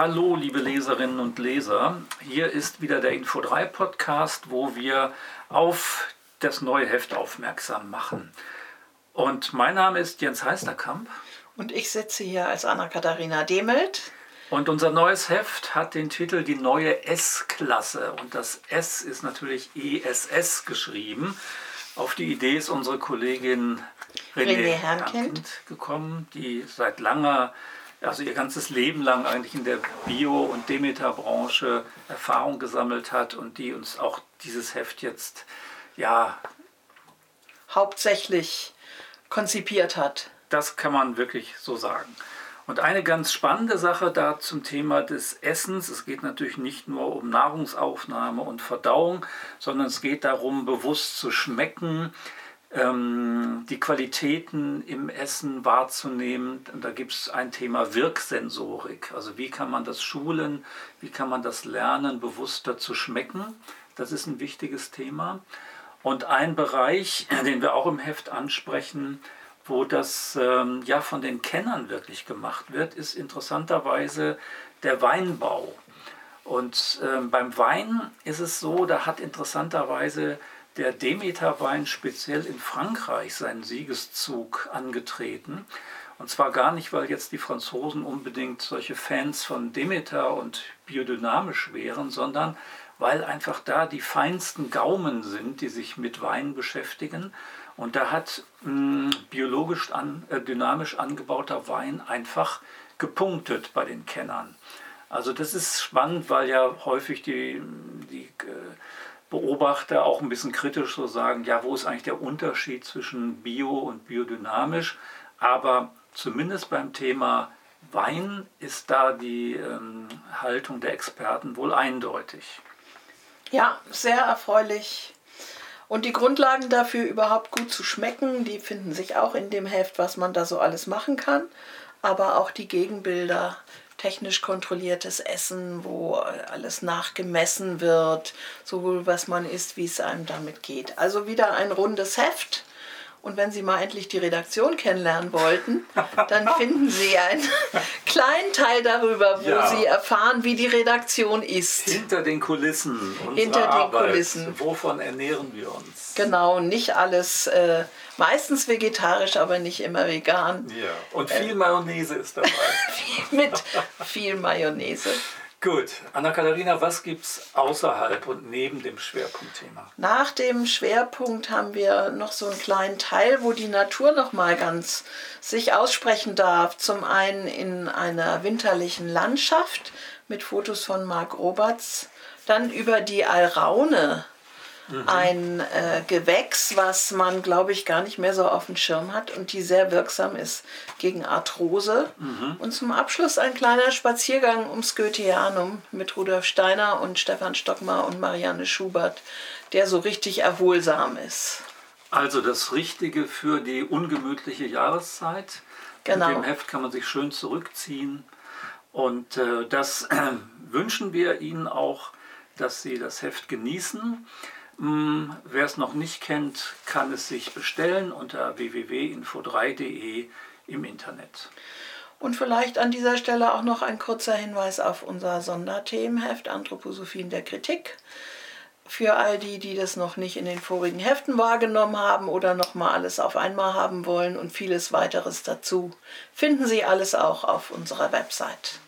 Hallo, liebe Leserinnen und Leser. Hier ist wieder der Info 3 Podcast, wo wir auf das neue Heft aufmerksam machen. Und mein Name ist Jens Heisterkamp. Und ich sitze hier als Anna-Katharina Demelt. Und unser neues Heft hat den Titel Die neue S-Klasse. Und das S ist natürlich ESS geschrieben. Auf die Idee ist unsere Kollegin René, René Herrnkind gekommen, die seit langer also ihr ganzes Leben lang eigentlich in der Bio- und Demeter-Branche Erfahrung gesammelt hat und die uns auch dieses Heft jetzt ja hauptsächlich konzipiert hat. Das kann man wirklich so sagen. Und eine ganz spannende Sache da zum Thema des Essens. Es geht natürlich nicht nur um Nahrungsaufnahme und Verdauung, sondern es geht darum, bewusst zu schmecken, ähm, die Qualitäten im Essen wahrzunehmen. Und da gibt es ein Thema Wirksensorik. Also wie kann man das schulen, wie kann man das lernen, bewusster zu schmecken. Das ist ein wichtiges Thema. Und ein Bereich, den wir auch im Heft ansprechen, wo das ähm, ja von den Kennern wirklich gemacht wird, ist interessanterweise der Weinbau. Und ähm, beim Wein ist es so, da hat interessanterweise der Demeter-Wein speziell in Frankreich seinen Siegeszug angetreten. Und zwar gar nicht, weil jetzt die Franzosen unbedingt solche Fans von Demeter und biodynamisch wären, sondern weil einfach da die feinsten Gaumen sind, die sich mit Wein beschäftigen. Und da hat mh, hm, biologisch an, äh, dynamisch angebauter Wein einfach gepunktet bei den Kennern. Also das ist spannend, weil ja häufig die, die äh, Beobachter auch ein bisschen kritisch so sagen, ja, wo ist eigentlich der Unterschied zwischen bio und biodynamisch? Aber zumindest beim Thema Wein ist da die ähm, Haltung der Experten wohl eindeutig. Ja, sehr erfreulich. Und die Grundlagen dafür, überhaupt gut zu schmecken, die finden sich auch in dem Heft, was man da so alles machen kann. Aber auch die Gegenbilder technisch kontrolliertes Essen, wo alles nachgemessen wird, sowohl was man isst, wie es einem damit geht. Also wieder ein rundes Heft. Und wenn Sie mal endlich die Redaktion kennenlernen wollten, dann finden Sie einen kleinen Teil darüber, wo ja. Sie erfahren, wie die Redaktion ist. Hinter den Kulissen. Hinter den Arbeit. Kulissen. Wovon ernähren wir uns? Genau, nicht alles, äh, meistens vegetarisch, aber nicht immer vegan. Ja, und viel Mayonnaise ist dabei. mit viel Mayonnaise. Gut, Anna-Katharina, was gibt es außerhalb und neben dem Schwerpunktthema? Nach dem Schwerpunkt haben wir noch so einen kleinen Teil, wo die Natur noch mal ganz sich aussprechen darf. Zum einen in einer winterlichen Landschaft mit Fotos von Marc Roberts, dann über die Alraune Mhm. Ein äh, Gewächs, was man, glaube ich, gar nicht mehr so auf dem Schirm hat und die sehr wirksam ist gegen Arthrose. Mhm. Und zum Abschluss ein kleiner Spaziergang ums Goetheanum mit Rudolf Steiner und Stefan Stockmar und Marianne Schubert, der so richtig erholsam ist. Also das Richtige für die ungemütliche Jahreszeit. Genau. Mit dem Heft kann man sich schön zurückziehen. Und äh, das äh, wünschen wir Ihnen auch, dass Sie das Heft genießen. Hm, wer es noch nicht kennt, kann es sich bestellen unter www.info3.de im Internet. Und vielleicht an dieser Stelle auch noch ein kurzer Hinweis auf unser Sonderthemenheft Anthroposophie in der Kritik. Für all die, die das noch nicht in den vorigen Heften wahrgenommen haben oder noch mal alles auf einmal haben wollen und vieles weiteres dazu, finden Sie alles auch auf unserer Website.